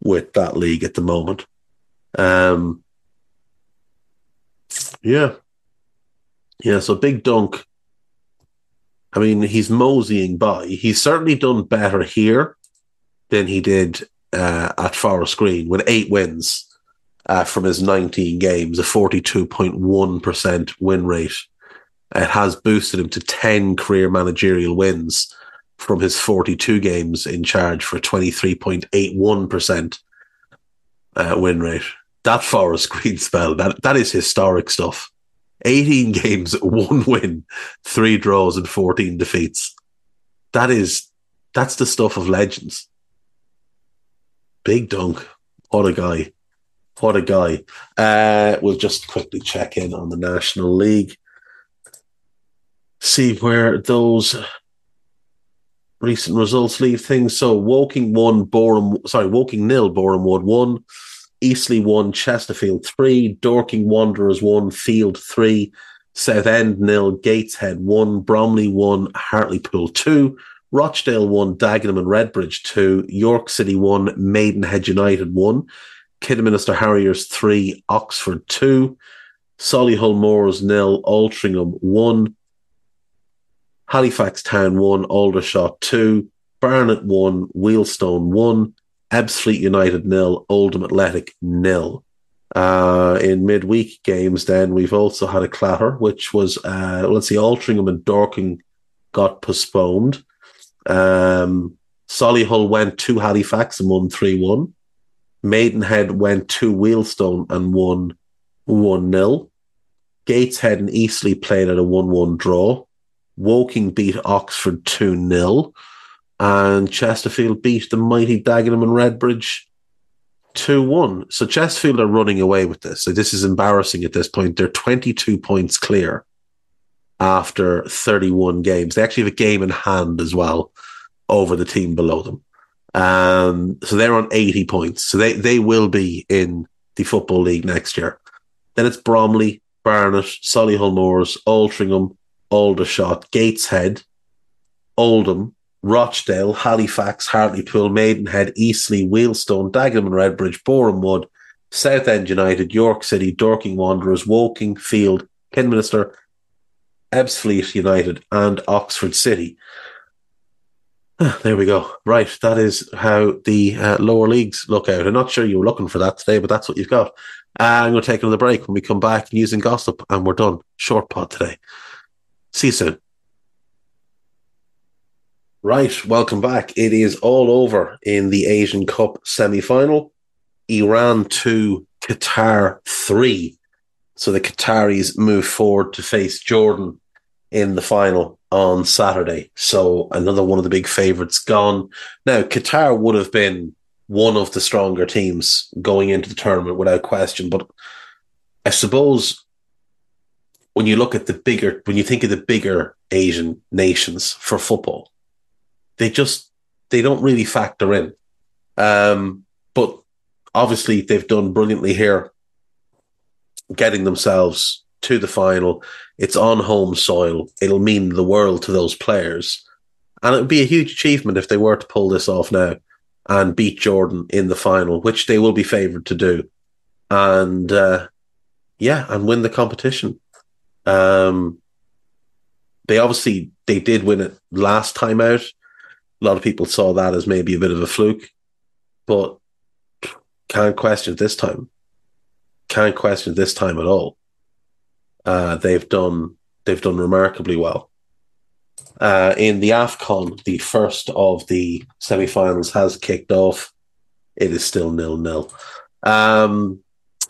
[SPEAKER 1] with that league at the moment. Um, yeah. Yeah, so Big Dunk I mean, he's moseying by. He's certainly done better here than he did uh, at Forest Green with eight wins uh, from his 19 games, a 42.1% win rate. It has boosted him to 10 career managerial wins from his 42 games in charge for 23.81% uh, win rate. That Forest Green spell, that, that is historic stuff. 18 games, one win, three draws, and 14 defeats. That is, that's the stuff of legends. Big dunk. What a guy. What a guy. Uh, we'll just quickly check in on the National League. See where those recent results leave things. So Woking won, Boreham, sorry, Woking nil, Boreham Wood one. Eastleigh 1, Chesterfield 3, Dorking Wanderers 1, Fylde 3, Southend nil, Gateshead 1, Bromley 1, Hartlepool 2, Rochdale 1, Dagenham and Redbridge 2, York City 1, Maidenhead United 1, Kidderminster Harriers 3, Oxford 2, Solihull Moors nil, Altrincham 1, Halifax Town 1, Aldershot 2, Barnet 1, Wealdstone 1, Ebbsfleet United nil, Oldham Athletic nil. Uh, in midweek games, then we've also had a clatter, which was uh, let's see, Altrincham and Dorking got postponed. Um, Solihull went to Halifax and won 3 1. Maidenhead went to Wealdstone and won 1 0. Gateshead and Eastleigh played at a 1 1 draw. Woking beat Oxford 2 0 and Chesterfield beat the mighty Dagenham and Redbridge 2 1. So Chesterfield are running away with this. So this is embarrassing at this point. They're 22 points clear after 31 games. They actually have a game in hand as well over the team below them. Um, so they're on 80 points. So they, they will be in the Football League next year. Then it's Bromley, Barnet, Solihull Moors, Altrincham, Aldershot, Gateshead, Oldham, Rochdale, Halifax, Hartlepool, Maidenhead, Eastleigh, Wealdstone, Dagenham and Redbridge, Boreham Wood, Southend United, York City, Dorking Wanderers, Woking, Fylde, Kidderminster, Ebbsfleet United, and Oxford City. Ah, there we go. Right, that is how the uh, lower leagues look out. I'm not sure you were looking for that today, but that's what you've got. Uh, I'm going to take another break when we come back news and gossip, and we're done. Short pod today. See you soon. Right, welcome back. It is all over in the Asian Cup semi final. Iran 2, Qatar 3. So the Qataris move forward to face Jordan in the final on Saturday. So another one of the big favourites gone. Now, Qatar would have been one of the stronger teams going into the tournament without question. But I suppose when you look at the bigger, when you think of the bigger Asian nations for football, they just they don't really factor in. Um, but obviously they've done brilliantly here, getting themselves to the final. It's on home soil. It'll mean the world to those players. And it would be a huge achievement if they were to pull this off now and beat Jordan in the final, which they will be favoured to do. And uh, yeah, and win the competition. Um, they obviously they did win it last time out. A lot of people saw that as maybe a bit of a fluke, but can't question this time. Can't question this time at all. Uh, they've done they've done remarkably well. Uh, in the AFCON, the first of the semi finals has kicked off. It is still nil nil. Um,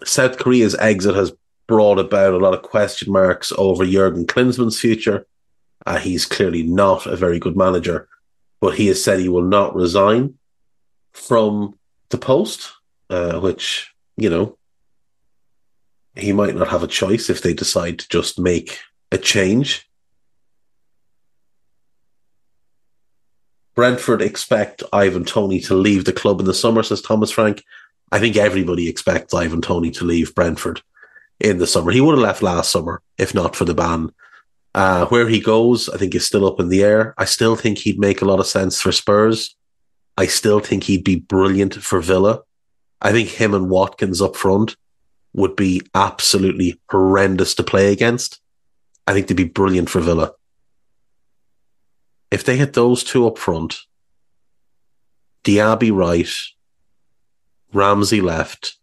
[SPEAKER 1] South Korea's exit has brought about a lot of question marks over Jurgen Klinsmann's future. Uh, he's clearly not a very good manager, but he has said he will not resign from the post, uh, which, you know, he might not have a choice if they decide to just make a change. Brentford expect Ivan Toney to leave the club in the summer, says Thomas Frank. I think everybody expects Ivan Toney to leave Brentford in the summer. He would have left last summer if not for the ban. Uh, where he goes, I think is still up in the air. I still think he'd make a lot of sense for Spurs. I still think he'd be brilliant for Villa. I think him and Watkins up front would be absolutely horrendous to play against. I think they'd be brilliant for Villa. If they had those two up front, Diaby right, Ramsey left,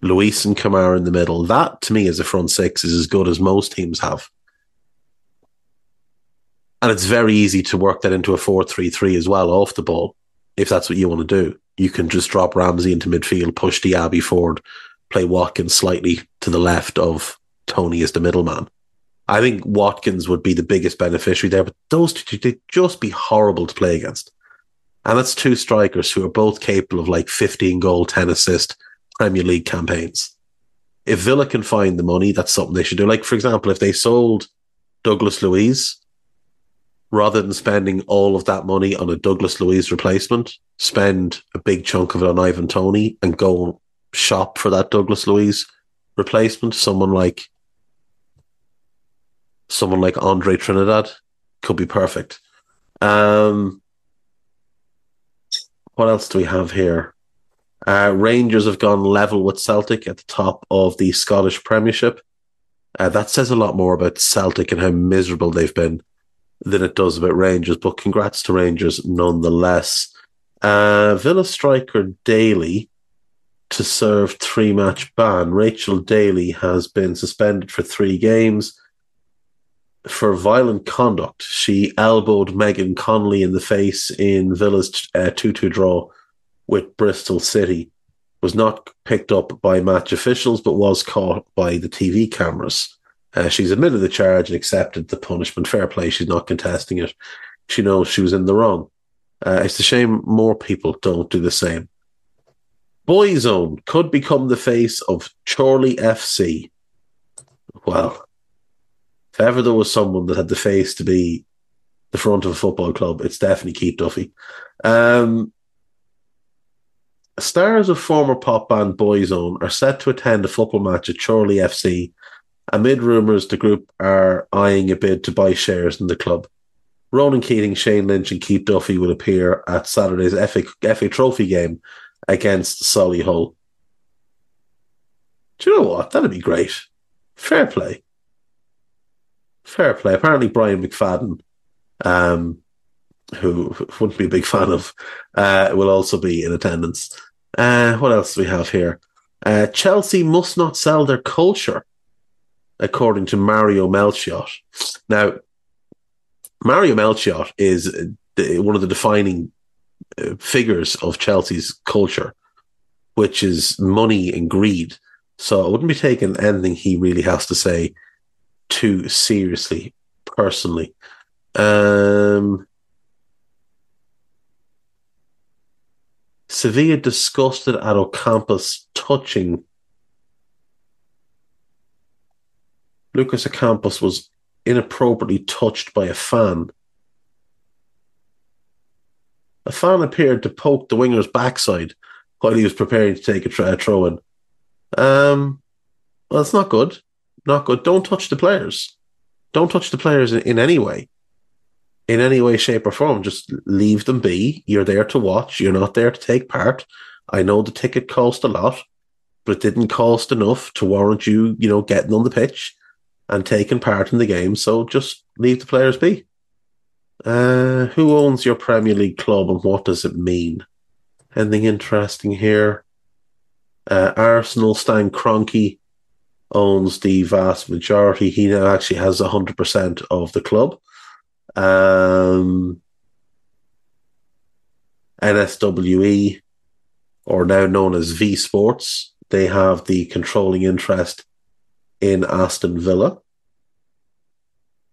[SPEAKER 1] Luiz and Kamara in the middle, that to me as a front six is as good as most teams have. And it's very easy to work that into a 4 3 3 as well off the ball, if that's what you want to do. You can just drop Ramsey into midfield, push Diaby forward, play Watkins slightly to the left of Toney as the middleman. I think Watkins would be the biggest beneficiary there, but those two, they'd just be horrible to play against. And that's two strikers who are both capable of like 15 goal, 10 assist Premier League campaigns. If Villa can find the money, that's something they should do. Like, for example, if they sold Douglas Luiz, rather than spending all of that money on a Douglas Luiz replacement, spend a big chunk of it on Ivan Toney and go shop for that Douglas Luiz replacement. Someone like someone like Andre Trindade could be perfect. Um, what else do we have here? Uh, Rangers have gone level with Celtic at the top of the Scottish Premiership. Uh, that says a lot more about Celtic and how miserable they've been than it does about Rangers. But congrats to Rangers nonetheless. Uh, Villa striker Daly to serve three match ban. Rachel Daly has been suspended for three games for violent conduct. She elbowed Megan Connolly in the face in Villa's uh, 2 2 draw with Bristol City. Was not picked up by match officials, but was caught by the TV cameras. Uh, she's admitted the charge and accepted the punishment. Fair play, she's not contesting it. She knows she was in the wrong. Uh, it's a shame more people don't do the same. Boyzone could become the face of Chorley FC. Well, if ever there was someone that had the face to be the front of a football club, it's definitely Keith Duffy. Um, stars of former pop band Boyzone are set to attend a football match at Chorley FC. Amid rumours, the group are eyeing a bid to buy shares in the club. Ronan Keating, Shane Lynch, and Keith Duffy will appear at Saturday's FA, FA Trophy game against Solihull. Do you know what? That'd be great. Fair play. Fair play. Apparently, Brian McFadden, um, who wouldn't be a big fan of, uh, will also be in attendance. Uh, what else do we have here? Uh, Chelsea must not sell their culture, according to Mario Melchiot. Now, Mario Melchiot is one of the defining uh, figures of Chelsea's culture, which is money and greed. So I wouldn't be taking anything he really has to say too seriously, personally. Um, Sevilla disgusted at Ocampos touching. Lucas Ocampos was inappropriately touched by a fan. A fan appeared to poke the winger's backside while he was preparing to take a, throw in. Um, well, it's not good not good. Don't touch the players. Don't touch the players in, in any way, in any way, shape, or form. Just leave them be. You're there to watch. You're not there to take part. I know the ticket cost a lot, but it didn't cost enough to warrant you, you know, getting on the pitch and taking part in the game. So just leave the players be. Uh, who owns your Premier League club and what does it mean? Anything interesting here? Uh, Arsenal, Stan Kroenke owns the vast majority. He now actually has 100% of the club. Um, NSWE, or now known as V Sports, they have the controlling interest in Aston Villa.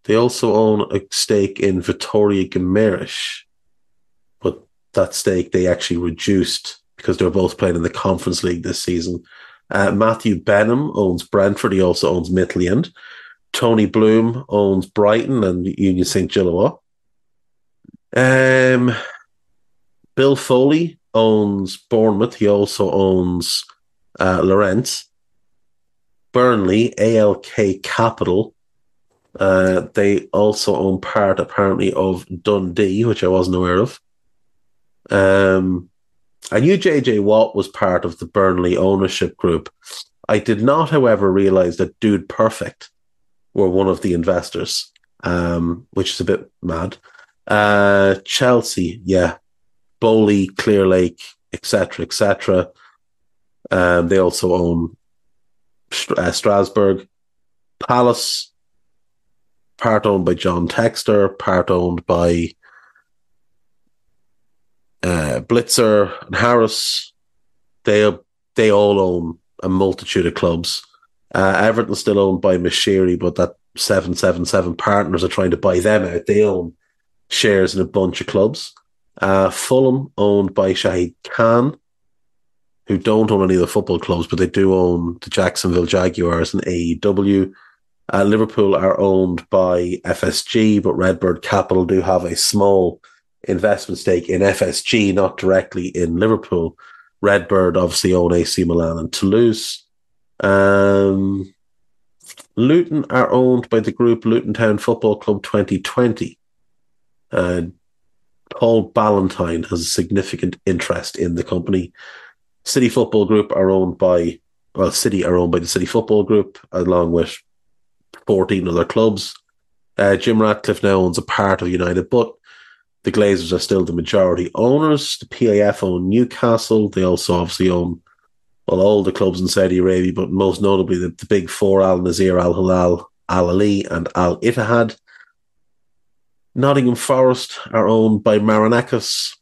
[SPEAKER 1] They also own a stake in Vitoria Guimaraes, but that stake they actually reduced because they were both playing in the Conference League this season. Uh, Matthew Benham owns Brentford. He also owns Midtjylland. Tony Bloom owns Brighton and Union St. Gilloise. Um, Bill Foley owns Bournemouth. He also owns uh. Burnley, ALK Capital. Uh, they also own part, apparently, of Dundee, which I wasn't aware of. Um, I knew JJ Watt was part of the Burnley ownership group. I did not, however, realize that Dude Perfect were one of the investors, um, which is a bit mad. Uh, Chelsea, yeah, Boehly, Clear Lake, etc., etc. Um, they also own uh, Strasbourg, Palace, part owned by John Textor, part owned by uh, Blitzer and Harris. They they all own a multitude of clubs. Uh, Everton's still owned by Moshiri, but that seven seven seven partners are trying to buy them out. They own shares in a bunch of clubs. Uh, Fulham owned by Shahid Khan, who don't own any of the football clubs, but they do own the Jacksonville Jaguars and AEW. Uh, Liverpool are owned by FSG, but Redbird Capital do have a small investment stake in FSG, not directly in Liverpool. Redbird obviously own AC Milan and Toulouse. Um, Luton are owned by the group Luton Town Football Club 2020. Uh, Paul Ballantyne has a significant interest in the company. City Football Group are owned by, well, City are owned by the City Football Group, along with 14 other clubs. Uh, Jim Ratcliffe now owns a part of United, but the Glazers are still the majority owners. The PAF own Newcastle. They also obviously own well all the clubs in Saudi Arabia, but most notably the, the big four: Al Nassr, Al Hilal, Al Ahli, and Al Ittihad. Nottingham Forest are owned by Marinakis,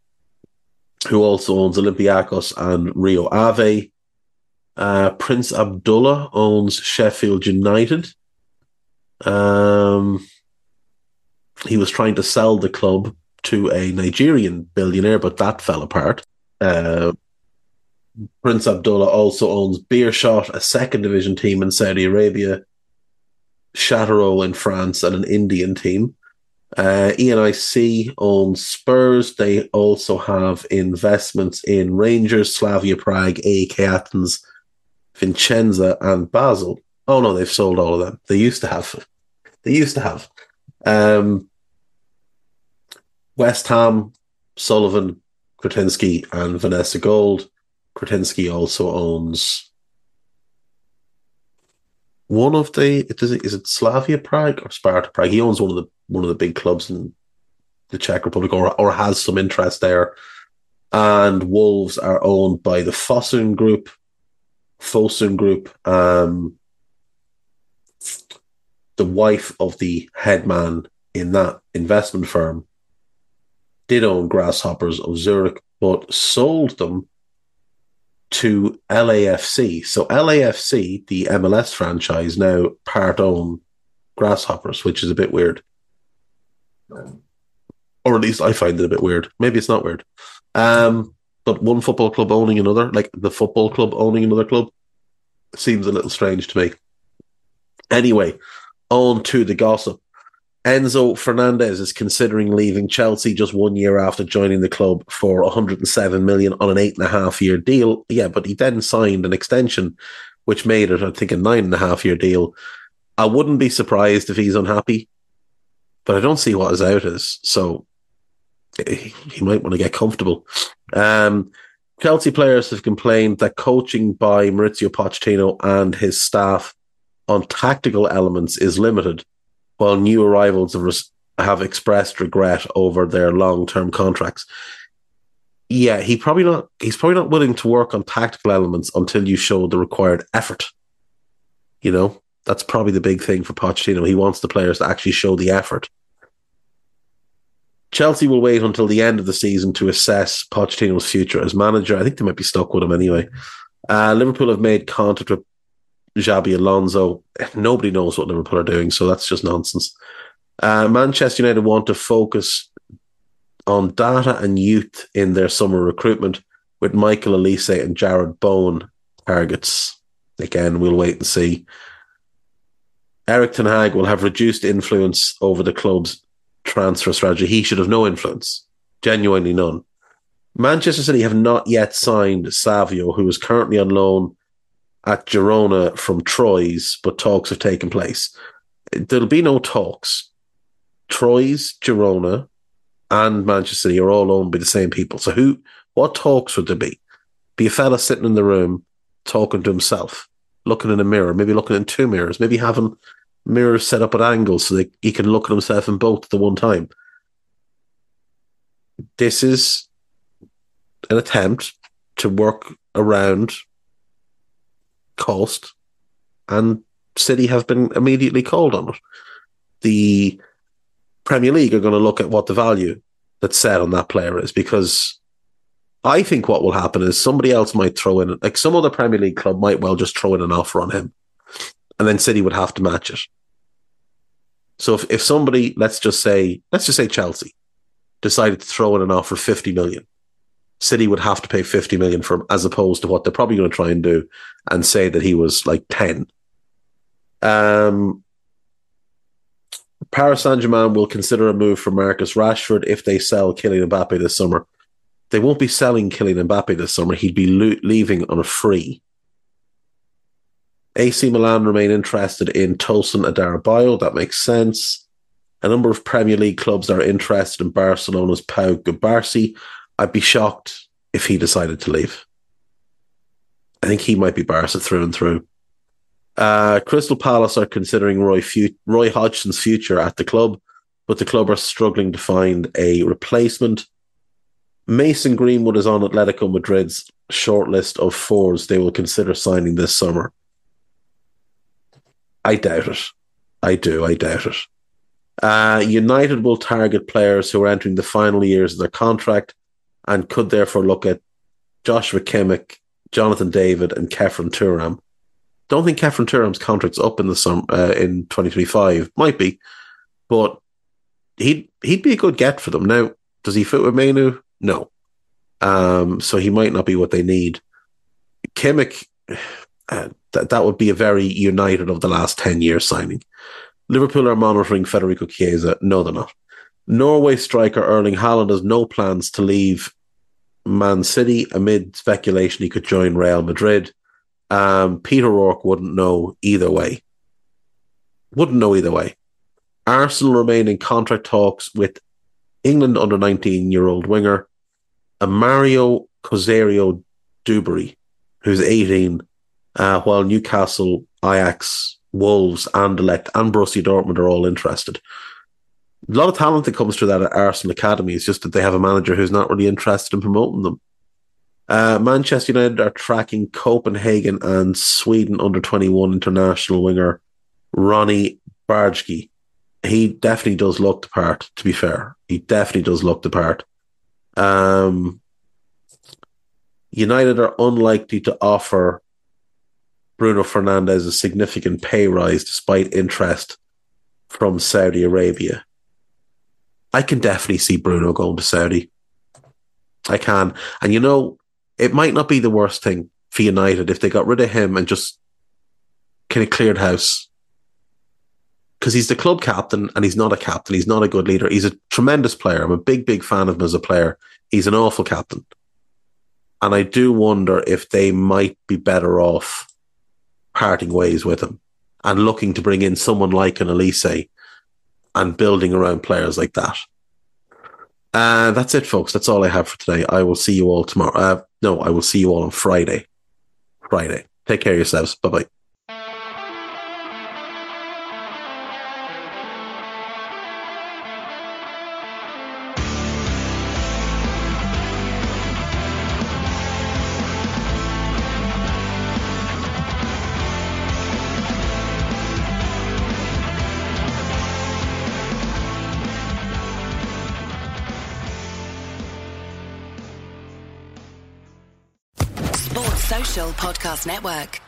[SPEAKER 1] who also owns Olympiacos and Rio Ave. Uh, Prince Abdullah owns Sheffield United. Um, he was trying to sell the club to a Nigerian billionaire, but that fell apart. Uh, Prince Abdullah also owns Beerschot, a second division team in Saudi Arabia, Châteauroux in France, and an Indian team. Uh, ENIC owns Spurs. They also have investments in Rangers, Slavia Prague, AEK Athens, Vicenza, and Basel. Oh no, they've sold all of them. They used to have. They used to have. Um, West Ham, Sullivan, Kretinsky, and Vanessa Gold. Kretinsky also owns one of the is it, is it Slavia Prague or Sparta Prague? He owns one of the one of the big clubs in the Czech Republic, or or has some interest there. And Wolves are owned by the Fosun Group, Fosun Group. Um, the wife of the headman in that investment firm did own Grasshoppers of Zurich, but sold them to LAFC. So LAFC, the MLS franchise, now part own Grasshoppers, which is a bit weird. Or at least I find it a bit weird. Maybe it's not weird. Um, but one football club owning another, like the football club owning another club, seems a little strange to me. Anyway, on to the gossip. Enzo Fernandez is considering leaving Chelsea just one year after joining the club for 107 million on an eight and a half year deal. Yeah, but he then signed an extension, which made it, I think, a nine and a half year deal. I wouldn't be surprised if he's unhappy, but I don't see what his out is. So he might want to get comfortable. Um, Chelsea players have complained that coaching by Maurizio Pochettino and his staff on tactical elements is limited while new arrivals have, res- have expressed regret over their long term contracts. Yeah, he probably not. He's probably not willing to work on tactical elements until you show the required effort. You know, that's probably the big thing for Pochettino. He wants the players to actually show the effort. Chelsea will wait until the end of the season to assess Pochettino's future as manager. I think they might be stuck with him anyway. Uh, Liverpool have made contact with Xabi Alonso. Nobody knows what Liverpool are doing, so that's just nonsense. Uh, Manchester United want to focus on data and youth in their summer recruitment with Michael Olise and Jarrod Bowen targets. Again, we'll wait and see. Erik Ten Hag will have reduced influence over the club's transfer strategy. He should have no influence, genuinely none. Manchester City have not yet signed Savio, who is currently on loan at Girona from Troyes, but talks have taken place. There'll be no talks. Troyes, Girona, and Manchester City are all owned by the same people. So who what talks would there be? Be a fella sitting in the room talking to himself, looking in a mirror, maybe looking in two mirrors, maybe having mirrors set up at angles so that he can look at himself in both at the one time. This is an attempt to work around cost, and City have been immediately called on it. The Premier League are going to look at what the value that's set on that player is because I think what will happen is somebody else might throw in, like some other Premier League club might well just throw in an offer on him, and then City would have to match it. So if, if somebody, let's just say, let's just say Chelsea decided to throw in an offer of 50 million, City would have to pay 50 million for him as opposed to what they're probably going to try and do and say that he was like 10. Um, Paris Saint Germain will consider a move for Marcus Rashford if they sell Kylian Mbappe this summer. They won't be selling Kylian Mbappe this summer. He'd be lo- leaving on a free. AC Milan remain interested in Tosin Adarabioyo. That makes sense. A number of Premier League clubs are interested in Barcelona's Pau Cubarsí. I'd be shocked if he decided to leave. I think he might be Barca through and through. Uh, Crystal Palace are considering Roy, Fu- Roy Hodgson's future at the club, but the club are struggling to find a replacement. Mason Greenwood is on Atletico Madrid's shortlist of fours they will consider signing this summer. I doubt it. I do. I doubt it. Uh, United will target players who are entering the final years of their contract and could therefore look at Joshua Kimmich, Jonathan David, and Khéphren Thuram. Don't think Khéphren Thuram's contract's up in the sum uh, in 2025. Might be, but he'd he'd be a good get for them. Now, does he fit with Mainoo? No. Um, so he might not be what they need. Kimmich, uh, that that would be a very United of the last ten years signing. Liverpool are monitoring Federico Chiesa. No, they're not. Norway striker Erling Haaland has no plans to leave Man City amid speculation he could join Real Madrid. Um, Peter Rourke wouldn't know either way. Wouldn't know either way. Arsenal remain in contract talks with England under 19 year old winger Mario Cosario Duberry, who's 18, uh, while Newcastle, Ajax, Wolves, Anderlecht, and Borussia Dortmund are all interested. A lot of talent that comes through that at Arsenal academy. It's just that they have a manager who's not really interested in promoting them. Uh, Manchester United are tracking Copenhagen and Sweden under 21 international winger Roony Bardghji. He definitely does look the part, to be fair. He definitely does look the part. Um, United are unlikely to offer Bruno Fernandes a significant pay rise despite interest from Saudi Arabia. I can definitely see Bruno going to Saudi. I can. And you know, it might not be the worst thing for United if they got rid of him and just kind of cleared house. Because he's the club captain and he's not a captain. He's not a good leader. He's a tremendous player. I'm a big, big fan of him as a player. He's an awful captain. And I do wonder if they might be better off parting ways with him and looking to bring in someone like an Elise and building around players like that. Uh, that's it, folks. That's all I have for today. I will see you all tomorrow. Uh, no, I will see you all on Friday. Friday. Take care of yourselves. Bye bye.
[SPEAKER 5] Network.